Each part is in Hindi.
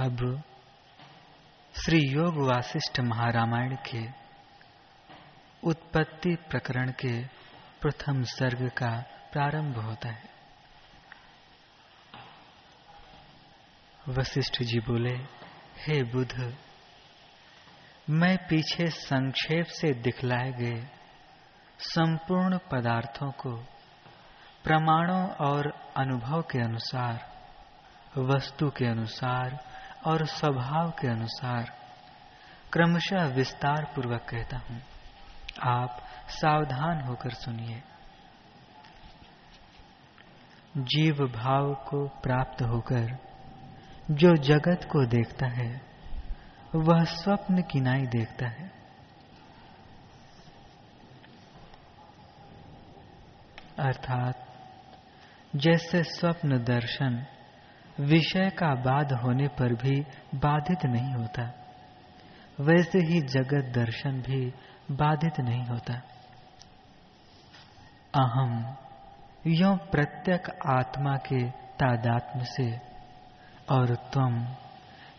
अब श्री योग वासिष्ठ महारामायण के उत्पत्ति प्रकरण के प्रथम सर्ग का प्रारंभ होता है। वशिष्ठ जी बोले, हे बुध, मैं पीछे संक्षेप से दिखलाए गए संपूर्ण पदार्थों को, प्रमाणों और अनुभव के अनुसार, वस्तु के अनुसार और स्वभाव के अनुसार क्रमशः विस्तार पूर्वक कहता हूँ, आप सावधान होकर सुनिए। जीव भाव को प्राप्त होकर जो जगत को देखता है, वह स्वप्न किनाई देखता है। अर्थात जैसे स्वप्न दर्शन विषय का बाध होने पर भी बाधित नहीं होता। वैसे ही जगत दर्शन भी बाधित नहीं होता। अहम, यो प्रत्यक आत्मा के तादात्म से और तुम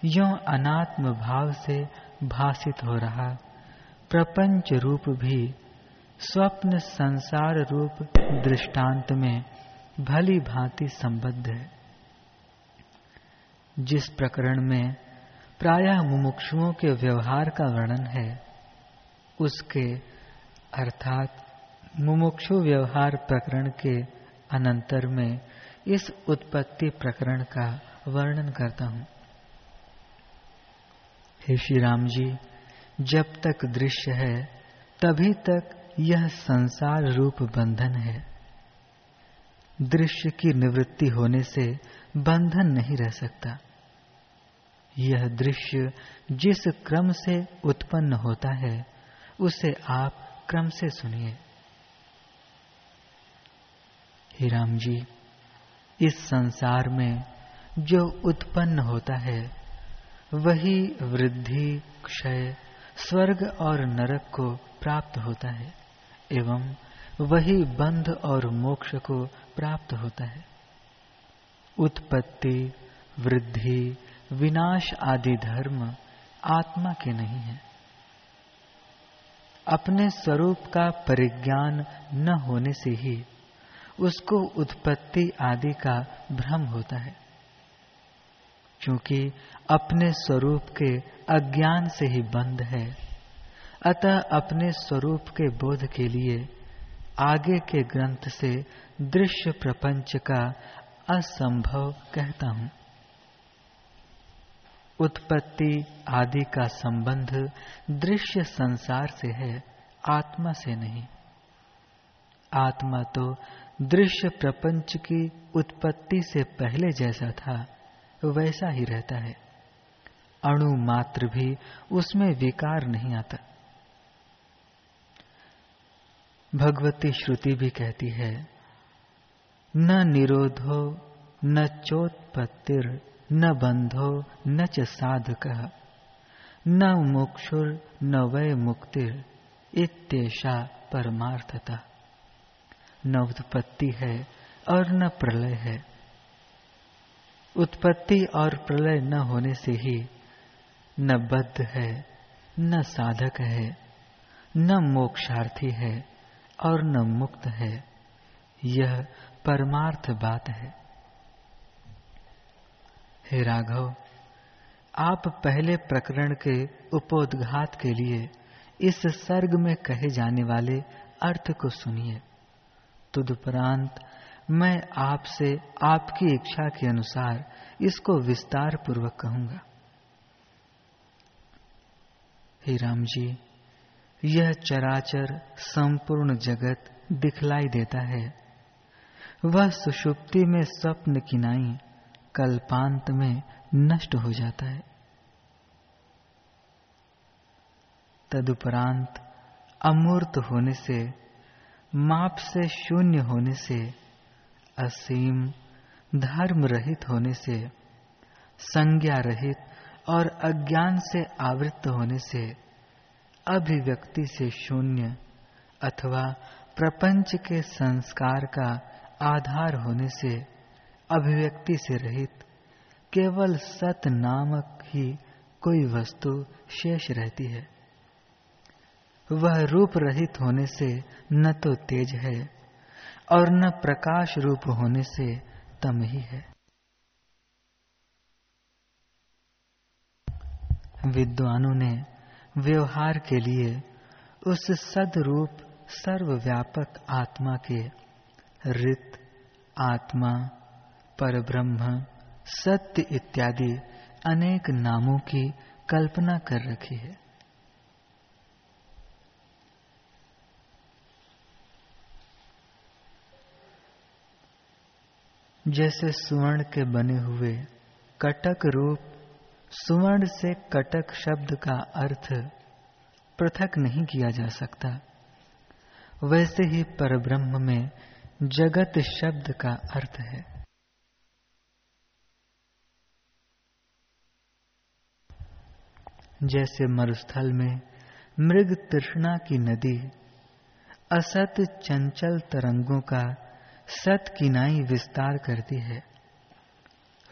यो अनात्म भाव से भाषित हो रहा। प्रपंच रूप भी, स्वप्न संसार रूप दृष्टांत में भली भांति संबद्ध है। जिस प्रकरण में प्रायः मुमुक्षुओं के व्यवहार का वर्णन है, उसके अर्थात मुमुक्षु व्यवहार प्रकरण के अनंतर में इस उत्पत्ति प्रकरण का वर्णन करता हूँ। हे श्री राम जी, जब तक दृश्य है, तभी तक यह संसार रूप बंधन है। दृश्य की निवृत्ति होने से बंधन नहीं रह सकता। यह दृश्य जिस क्रम से उत्पन्न होता है, उसे आप क्रम से सुनिए। ही राम जी, इस संसार में जो उत्पन्न होता है, वही वृद्धि, क्षय, स्वर्ग और नरक को प्राप्त होता है, एवं वही बंध और मोक्ष को प्राप्त होता है। उत्पत्ति, वृद्धि, विनाश आदि धर्म आत्मा के नहीं है। अपने स्वरूप का परिज्ञान न होने से ही उसको उत्पत्ति आदि का भ्रम होता है। क्योंकि अपने स्वरूप के अज्ञान से ही बंद है। अतः अपने स्वरूप के बोध के लिए आगे के ग्रंथ से दृश्य प्रपंच का असंभव कहता हूँ। उत्पत्ति आदि का संबंध दृश्य संसार से है, आत्मा से नहीं। आत्मा तो दृश्य प्रपंच की उत्पत्ति से पहले जैसा था, वैसा ही रहता है। अणु मात्र भी उसमें विकार नहीं आता। भगवती श्रुति भी कहती है, न निरोधो, न चोत्पत्तिर, न बंधो, न च साधक, न मोक्षुर, न वय मुक्तिर, इत्येषा परमार्थता। न उत्पत्ति है और न प्रलय है। उत्पत्ति और प्रलय न होने से ही न बद्ध है, न साधक है, न मोक्षार्थी है। और न मुक्त है। यह परमार्थ बात है। हे राघव, आप पहले प्रकरण के उपोदघात के लिए इस सर्ग में कहे जाने वाले अर्थ को सुनिए। तदुपरांत मैं आपसे आपकी इच्छा के अनुसार इसको विस्तार पूर्वक कहूँगा। हे राम जी यह चराचर संपूर्ण जगत दिखलाई देता है। वह सुषुप्ति में स्वप्न किनाई कल्पांत में नष्ट हो जाता है। तदुपरांत अमूर्त होने से, माप से शून्य होने से, असीम धर्म रहित होने से, संज्ञा रहित और अज्ञान से आवृत्त होने से अभिव्यक्ति से शून्य अथवा प्रपंच के संस्कार का आधार होने से अभिव्यक्ति से रहित केवल सत नामक ही कोई वस्तु शेष रहती है। वह रूप रहित होने से न तो तेज है और न प्रकाश रूप होने से तम ही है। विद्वानों ने व्यवहार के लिए उस सदरूप सर्वव्यापक आत्मा के रित आत्मा, परब्रह्म, सत्य इत्यादि अनेक नामों की कल्पना कर रखी है। जैसे सुवर्ण के बने हुए कटक रूप सुवर्ण से कटक शब्द का अर्थ पृथक नहीं किया जा सकता। वैसे ही परब्रह्म में जगत शब्द का अर्थ है। जैसे मरुस्थल में मृग तृष्णा की नदी, असत चंचल तरंगों का सत किनाई विस्तार करती है,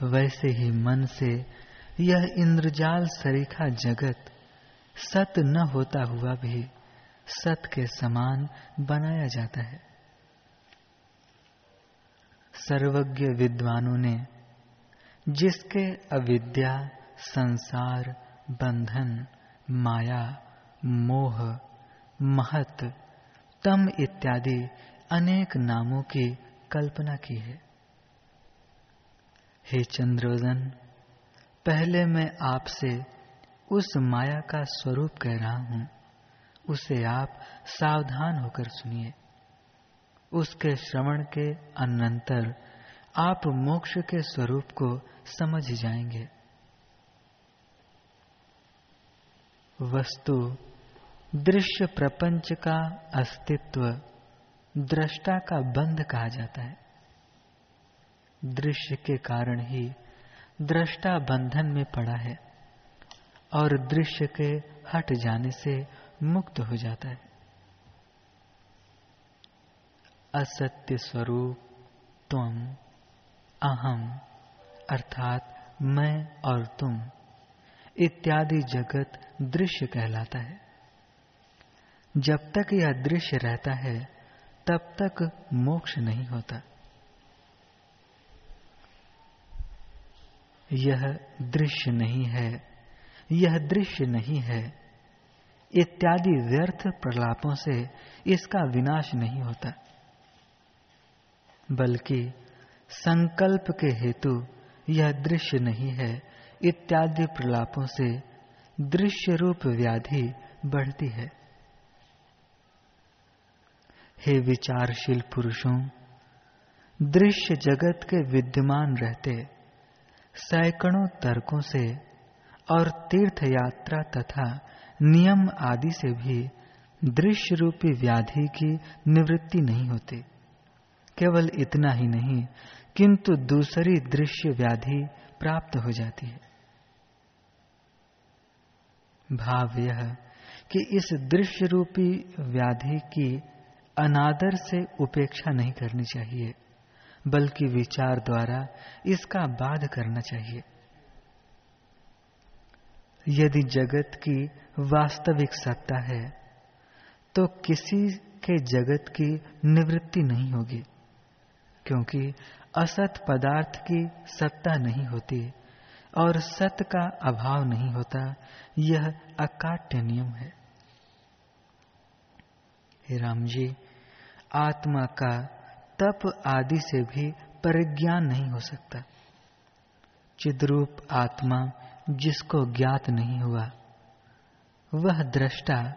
वैसे ही मन से यह इंद्रजाल सरीखा जगत, सत न होता हुआ भी सत के समान बनाया जाता है। सर्वज्ञ विद्वानों ने जिसके अविद्या, संसार, बंधन, माया, मोह, महत, तम इत्यादि अनेक नामों की कल्पना की है। हे चंद्रोदन पहले मैं आपसे उस माया का स्वरूप कह रहा हूँ। उसे आप सावधान होकर सुनिए। उसके श्रवण के अनंतर आप मोक्ष के स्वरूप को समझ जाएँगे। वस्तु, दृश्य प्रपंच का अस्तित्व दृष्टा का बंध कहा जाता है। दृश्य के कारण ही दृष्टा बंधन में पड़ा है और दृश्य के हट जाने से मुक्त हो जाता है। असत्य स्वरूप तुम, अहम, अर्थात मैं और तुम, इत्यादि जगत दृश्य कहलाता है। जब तक यह दृश्य रहता है, तब तक मोक्ष नहीं होता। यह दृश्य नहीं है, यह दृश्य नहीं है। इत्यादि व्यर्थ प्रलापों से इसका विनाश नहीं होता, बल्कि संकल्प के हेतु यह दृश्य नहीं है। इत्यादि प्रलापों से दृश्य रूप व्याधि बढ़ती है। हे विचारशील पुरुषों, दृश्य जगत के विद्यमान रहते सैकड़ों तर्कों से और तीर्थ यात्रा तथा नियम आदि से भी दृश्य रूपी व्याधि की निवृत्ति नहीं होती। केवल इतना ही नहीं, किंतु दूसरी दृश्य व्याधि प्राप्त हो जाती है। भाव यह कि इस दृश्य रूपी व्याधि की अनादर से उपेक्षा नहीं करनी चाहिए। बल्कि विचार द्वारा इसका बाध करना चाहिए। यदि जगत की वास्तविक सत्ता है तो किसी के जगत की निवृत्ति नहीं होगी, क्योंकि असत पदार्थ की सत्ता नहीं होती और सत का अभाव नहीं होता, यह अकाट्य नियम है। राम जी, आत्मा का तप आदि से भी परिज्ञान नहीं हो सकता। चिद्रूप आत्मा जिसको ज्ञात नहीं हुआ, वह दृष्टा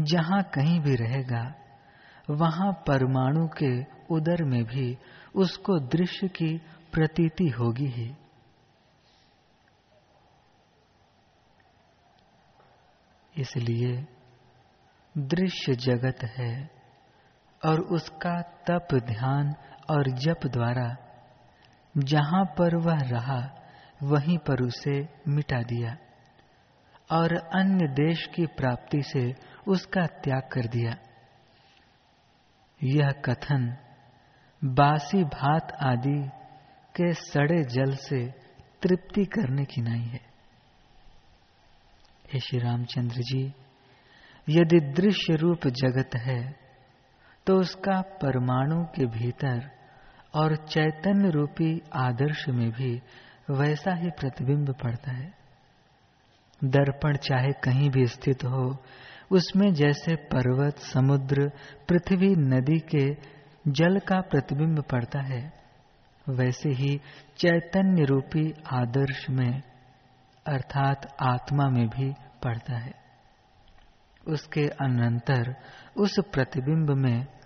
जहाँ कहीं भी रहेगा, वहाँ परमाणु के उदर में भी उसको दृश्य की प्रतीति होगी ही। इसलिए दृश्य जगत है। और उसका तप ध्यान और जप द्वारा जहाँ पर वह रहा, वहीं पर उसे मिटा दिया और अन्य देश की प्राप्ति से उसका त्याग कर दिया। यह कथन बासी भात आदि के सड़े जल से तृप्ति करने की नहीं है। श्री रामचंद्र जी, यदि दृश्य रूप जगत है तो उसका परमाणु के भीतर और चैतन्य रूपी आदर्श में भी वैसा ही प्रतिबिंब पड़ता है। दर्पण चाहे कहीं भी स्थित हो, उसमें जैसे पर्वत, समुद्र, पृथ्वी, नदी के जल का प्रतिबिंब पड़ता है, वैसे ही चैतन्य रूपी आदर्श में, अर्थात आत्मा में भी पड़ता है। उसके अनंतर, उस प्रतिबिंब में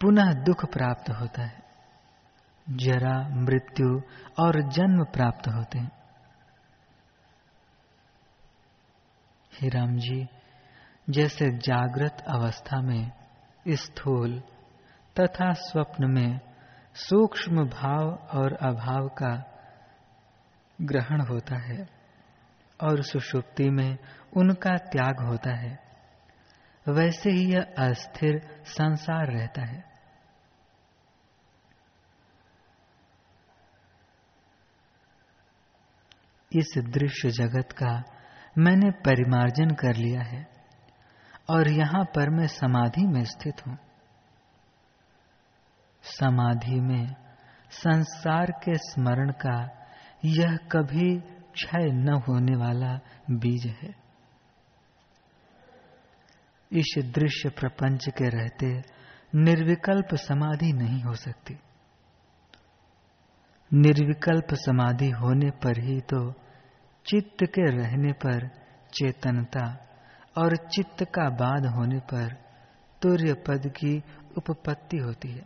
पुनः दुख प्राप्त होता है। जरा मृत्यु और जन्म प्राप्त होते हैं। हे राम जी, जैसे जागृत अवस्था में, स्थूल तथा स्वप्न में सूक्ष्म भाव और अभाव का ग्रहण होता है और सुषुप्ति में उनका त्याग होता है, वैसे ही यह अस्थिर संसार रहता है। इस दृश्य जगत का मैंने परिमार्जन कर लिया है और यहाँ पर मैं समाधि में स्थित हूँ। समाधि में संसार के स्मरण का यह कभी क्षय न होने वाला बीज है। इस दृश्य प्रपंच के रहते निर्विकल्प समाधि नहीं हो सकती। निर्विकल्प समाधि होने पर ही तो चित्त के रहने पर चेतनता और चित्त का बाध होने पर तुर्य पद की उपपत्ति होती है।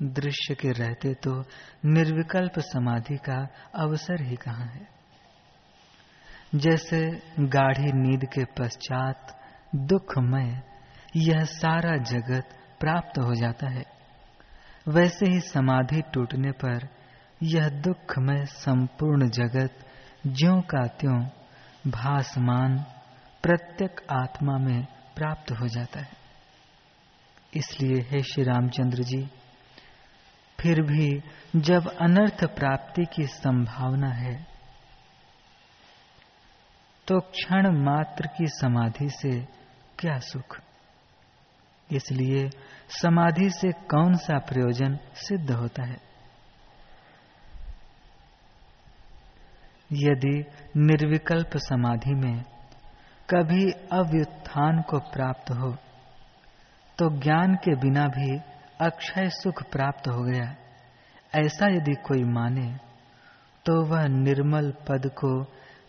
दृश्य के रहते तो निर्विकल्प समाधि का अवसर ही कहाँ है? जैसे गाढ़ी नींद के पश्चात दुखमय यह सारा जगत प्राप्त हो जाता है, वैसे ही समाधि टूटने पर यह दुख में संपूर्ण जगत ज्यो का त्यों भासमान प्रत्येक आत्मा में प्राप्त हो जाता है। इसलिए हे श्री रामचंद्र जी, फिर भी जब अनर्थ प्राप्ति की संभावना है तो क्षण मात्र की समाधि से क्या सुख? इसलिए समाधि से कौन सा प्रयोजन सिद्ध होता है? यदि निर्विकल्प समाधि में कभी अव्युत्थान को प्राप्त हो तो ज्ञान के बिना भी अक्षय सुख प्राप्त हो गया। ऐसा यदि कोई माने तो वह निर्मल पद को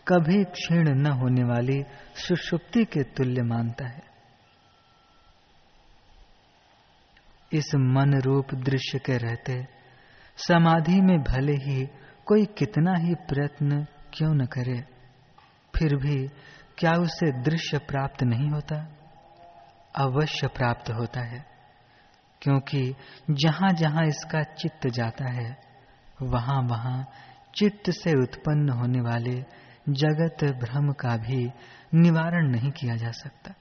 कभी क्षीण न होने वाली सुषुप्ति के तुल्य मानता है। इस मन रूप दृश्य के रहते समाधि में भले ही कोई कितना ही प्रयत्न क्यों न करे? फिर भी क्या उसे दृश्य प्राप्त नहीं होता? अवश्य प्राप्त होता है, क्योंकि जहाँ जहाँ इसका चित्त जाता है वहाँ वहाँ चित्त से उत्पन्न होने वाले जगत भ्रम का भी निवारण नहीं किया जा सकता।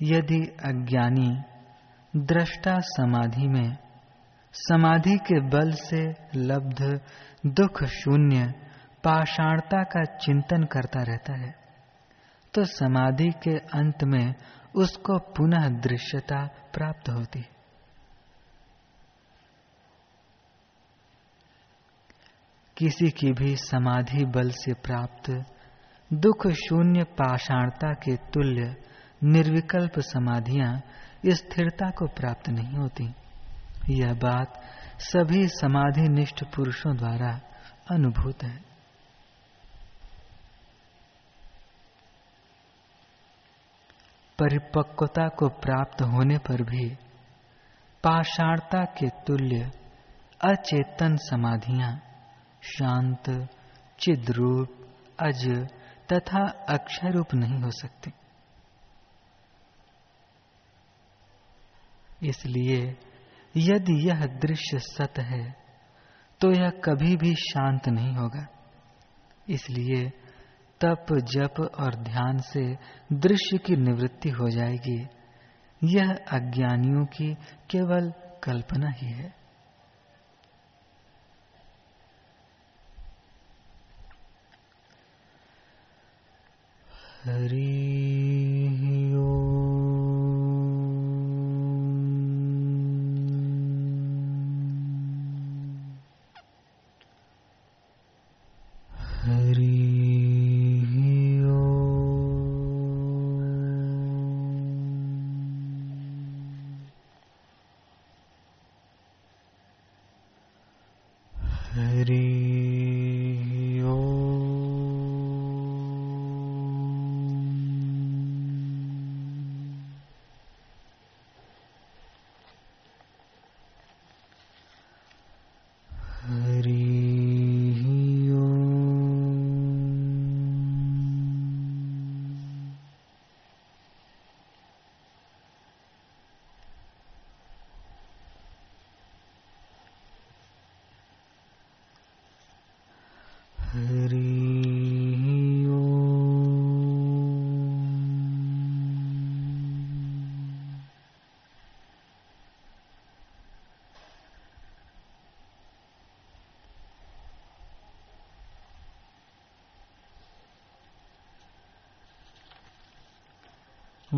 यदि अज्ञानी दृष्टा समाधि में समाधि के बल से लब्ध दुख शून्य, पाषाणता का चिंतन करता रहता है। तो समाधि के अंत में उसको पुनः दृश्यता प्राप्त होती। है किसी की भी समाधि बल से प्राप्त दुख शून्य, पाषाणता के तुल्य, निर्विकल्प समाधियाँ स्थिरता को प्राप्त नहीं होती। यह बात सभी समाधि निष्ठ पुरुषों द्वारा अनुभूत है। परिपक्वता को प्राप्त होने पर भी पाषाणता के तुल्य, अचेतन समाधियाँ शांत, चिद्रूप, अज तथा अक्षय रूप नहीं हो सकती। इसलिए यदि यह दृश्य सत है तो यह कभी भी शांत नहीं होगा। इसलिए तप, जप और ध्यान से दृश्य की निवृत्ति हो जाएगी। यह अज्ञानियों की केवल कल्पना ही है। हरी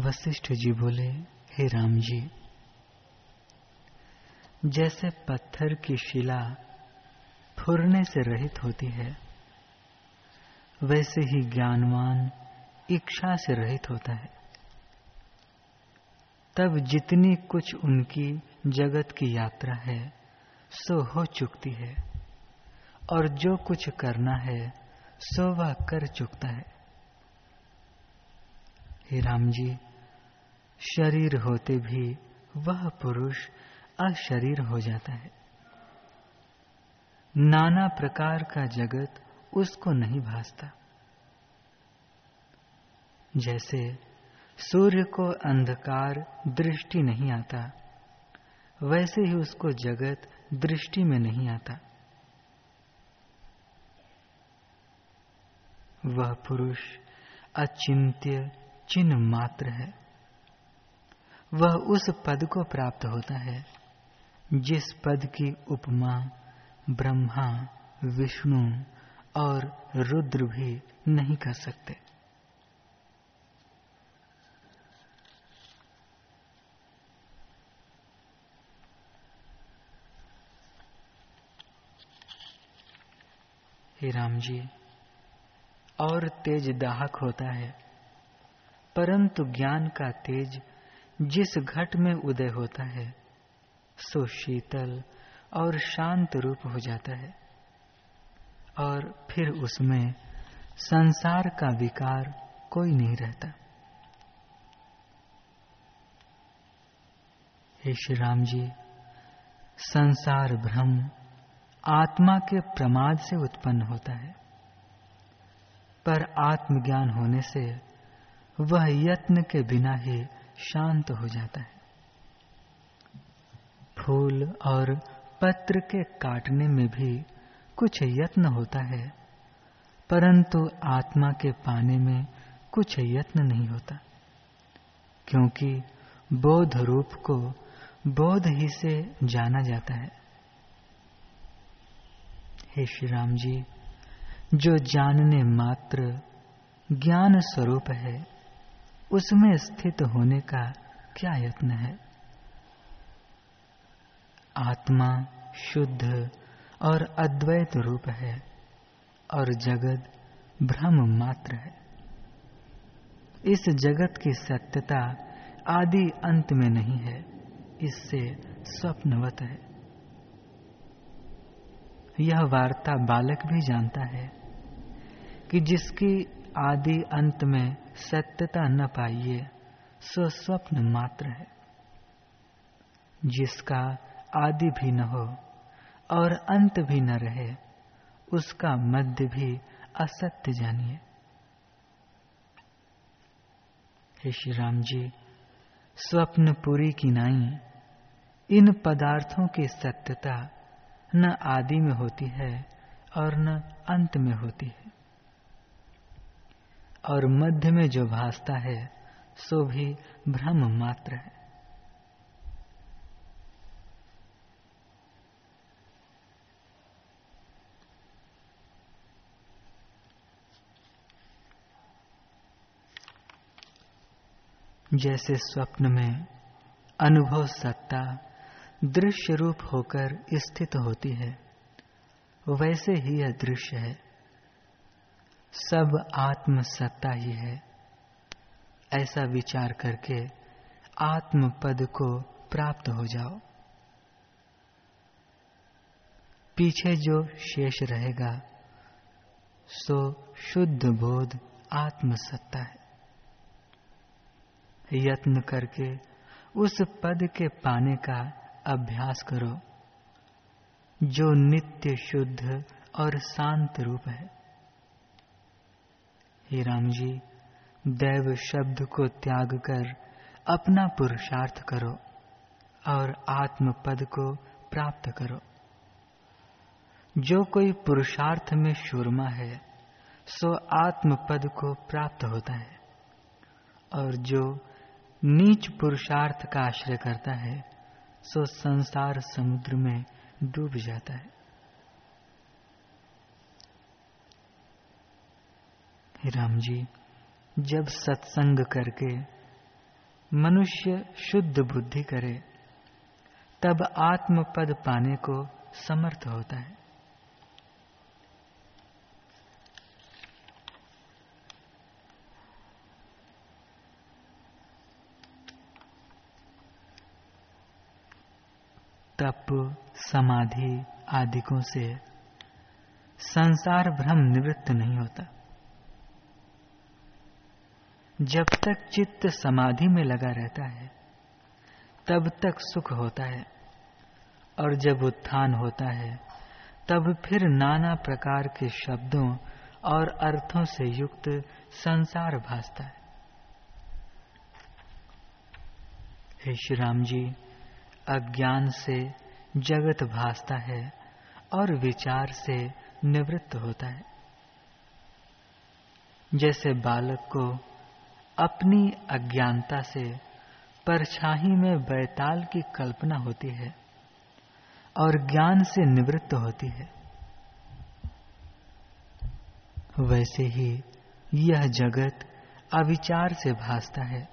वशिष्ठ जी बोले, हे राम जी, जैसे पत्थर की शिला फुरने से रहित होती है, वैसे ही ज्ञानवान इच्छा से रहित होता है। तब जितनी कुछ उनकी जगत की यात्रा है, सो हो चुकती है, और जो कुछ करना है, सो वह कर चुकता है। हे राम जी शरीर होते भी वह पुरुष अशरीर हो जाता है। नाना प्रकार का जगत उसको नहीं भासता। जैसे सूर्य को अंधकार दृष्टि नहीं आता, वैसे ही उसको जगत दृष्टि में नहीं आता। वह पुरुष अचिंत्य चिन्ह मात्र है। वह उस पद को प्राप्त होता है, जिस पद की उपमा ब्रह्मा, विष्णु और रुद्र भी नहीं कर सकते। हे राम जी, और तेज दाहक होता है, परंतु ज्ञान का तेज जिस घट में उदय होता है, सो शीतल और शांत रूप हो जाता है। और फिर उसमें संसार का विकार कोई नहीं रहता। हे श्री राम जी, संसार भ्रम आत्मा के प्रमाद से उत्पन्न होता है। पर आत्मज्ञान होने से वह यत्न के बिना ही शांत हो जाता है। फूल और पत्र के काटने में भी कुछ यत्न होता है, परंतु आत्मा के पाने में कुछ यत्न नहीं होता, क्योंकि बोध रूप को बोध ही से जाना जाता है। हे श्री राम जी, जो जानने मात्र ज्ञान स्वरूप है उसमें स्थित होने का क्या यत्न है? आत्मा शुद्ध और अद्वैत रूप है और जगत भ्रम मात्र है। इस जगत की सत्यता आदि अंत में नहीं है, इससे स्वप्नवत है। यह वार्ता बालक भी जानता है कि जिसकी आदि अंत में सत्यता न पाइए, स्वस्वप्न मात्र है। जिसका आदि भी न हो और अंत भी न रहे, उसका मध्य भी असत्य जानिए। हे श्री राम जी, स्वप्न पूरी की नाई, इन पदार्थों की सत्यता न आदि में होती है और न अंत में होती है। और मध्य में जो भासता है, सो भी भ्रम मात्र है। जैसे स्वप्न में अनुभव सत्ता दृश्य रूप होकर स्थित होती है, वैसे ही यह दृश्य है। सब आत्म सत्ता ही है। ऐसा विचार करके आत्म पद को प्राप्त हो जाओ। पीछे जो शेष रहेगा, सो शुद्ध बोध आत्मसत्ता है। यत्न करके उस पद के पाने का अभ्यास करो, जो नित्य शुद्ध और शांत रूप है। हे राम जी, दैव शब्द को त्याग कर अपना पुरुषार्थ करो और आत्म पद को प्राप्त करो। जो कोई पुरुषार्थ में शूरमा है, सो आत्म पद को प्राप्त होता है। और जो नीच पुरुषार्थ का आश्रय करता है, सो संसार समुद्र में डूब जाता है। राम जी, जब सत्संग करके मनुष्य शुद्ध बुद्धि करे, तब आत्मपद पाने को समर्थ होता है। तप, समाधि आदिकों से संसार भ्रम निवृत्त नहीं होता। जब तक चित्त समाधि में लगा रहता है, तब तक सुख होता है। और जब उत्थान होता है, तब फिर नाना प्रकार के शब्दों और अर्थों से युक्त संसार भासता है। हे श्री राम जी, अज्ञान से जगत भासता है और विचार से निवृत्त होता है। जैसे बालक को अपनी अज्ञानता से परछाही में बैताल की कल्पना होती है और ज्ञान से निवृत्त होती है। वैसे ही यह जगत अविचार से भासता है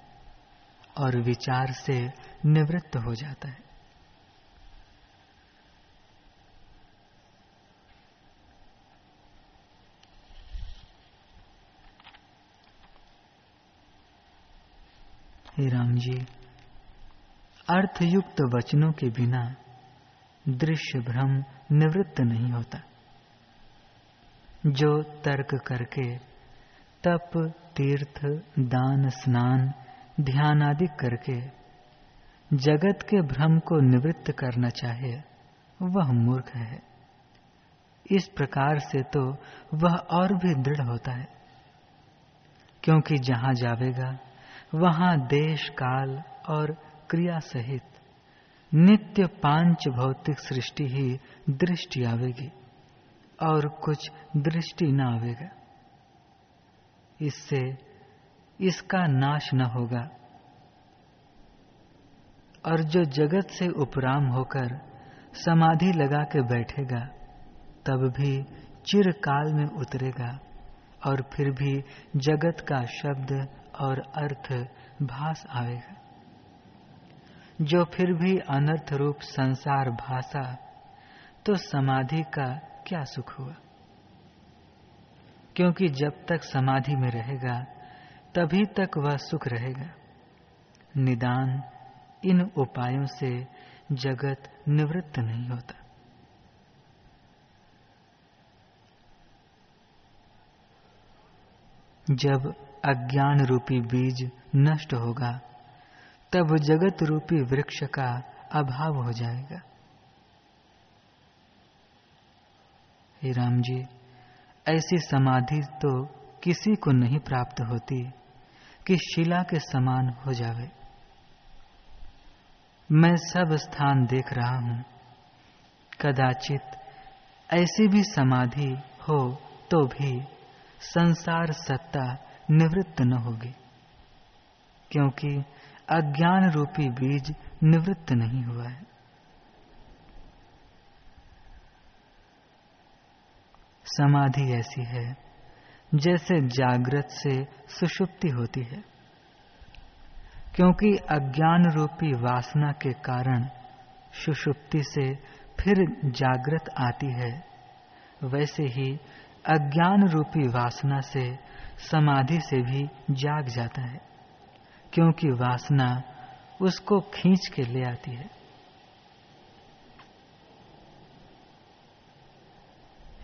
और विचार से निवृत्त हो जाता है। हे राम जी, अर्थयुक्त वचनों के बिना दृश्य भ्रम निवृत्त नहीं होता। जो तर्क करके तप, तीर्थ, दान, स्नान, ध्यान आदि करके जगत के भ्रम को निवृत्त करना चाहे, वह मूर्ख है। इस प्रकार से तो वह और भी दृढ़ होता है, क्योंकि जहाँ जावेगा वहाँ देश काल और क्रिया सहित नित्य पाँच भौतिक सृष्टि ही दृष्टि आवेगी और कुछ दृष्टि न आवेगा। इससे इसका नाश न होगा। और जो जगत से उपराम होकर समाधि लगा के बैठेगा, तब भी चिरकाल में उतरेगा और फिर भी जगत का शब्द और अर्थ भास आवेगा जो फिर भी अनर्थ रूप संसार भाषा तो समाधि का क्या सुख हुआ? क्योंकि जब तक समाधि में रहेगा, तभी तक वह सुख रहेगा। निदान इन उपायों से जगत निवृत्त नहीं होता। जब अज्ञान रूपी बीज नष्ट होगा, तब जगत रूपी वृक्ष का अभाव हो जाएगा। हे राम जी ऐसी समाधि तो किसी को नहीं प्राप्त होती कि शिला के समान हो जावे। मैं सब स्थान देख रहा हूँ। कदाचित ऐसी भी समाधि हो तो भी संसार सत्ता निवृत्त न होगी, क्योंकि अज्ञान रूपी बीज निवृत्त नहीं हुआ है। समाधि ऐसी है, जैसे जागृत से सुषुप्ति होती है, क्योंकि अज्ञान रूपी वासना के कारण सुषुप्ति से फिर जागृत आती है, वैसे ही अज्ञान रूपी वासना से समाधि से भी जाग जाता है, क्योंकि वासना उसको खींच के ले आती है।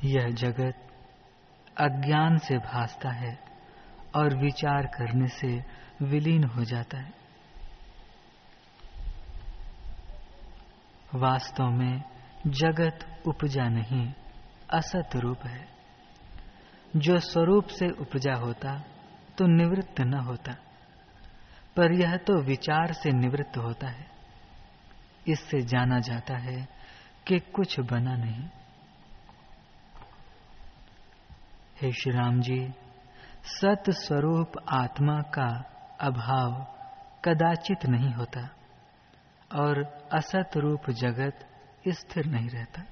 यह जगत अज्ञान से भासता है और विचार करने से विलीन हो जाता है। वास्तव में जगत उपजा नहीं, असत रूप है। जो स्वरूप से उपजा होता तो निवृत्त न होता। पर यह तो विचार से निवृत्त होता है। इससे जाना जाता है कि कुछ बना नहीं। हे श्री राम जी सत स्वरूप आत्मा का अभाव कदाचित नहीं होता, और असत रूप जगत स्थिर नहीं रहता।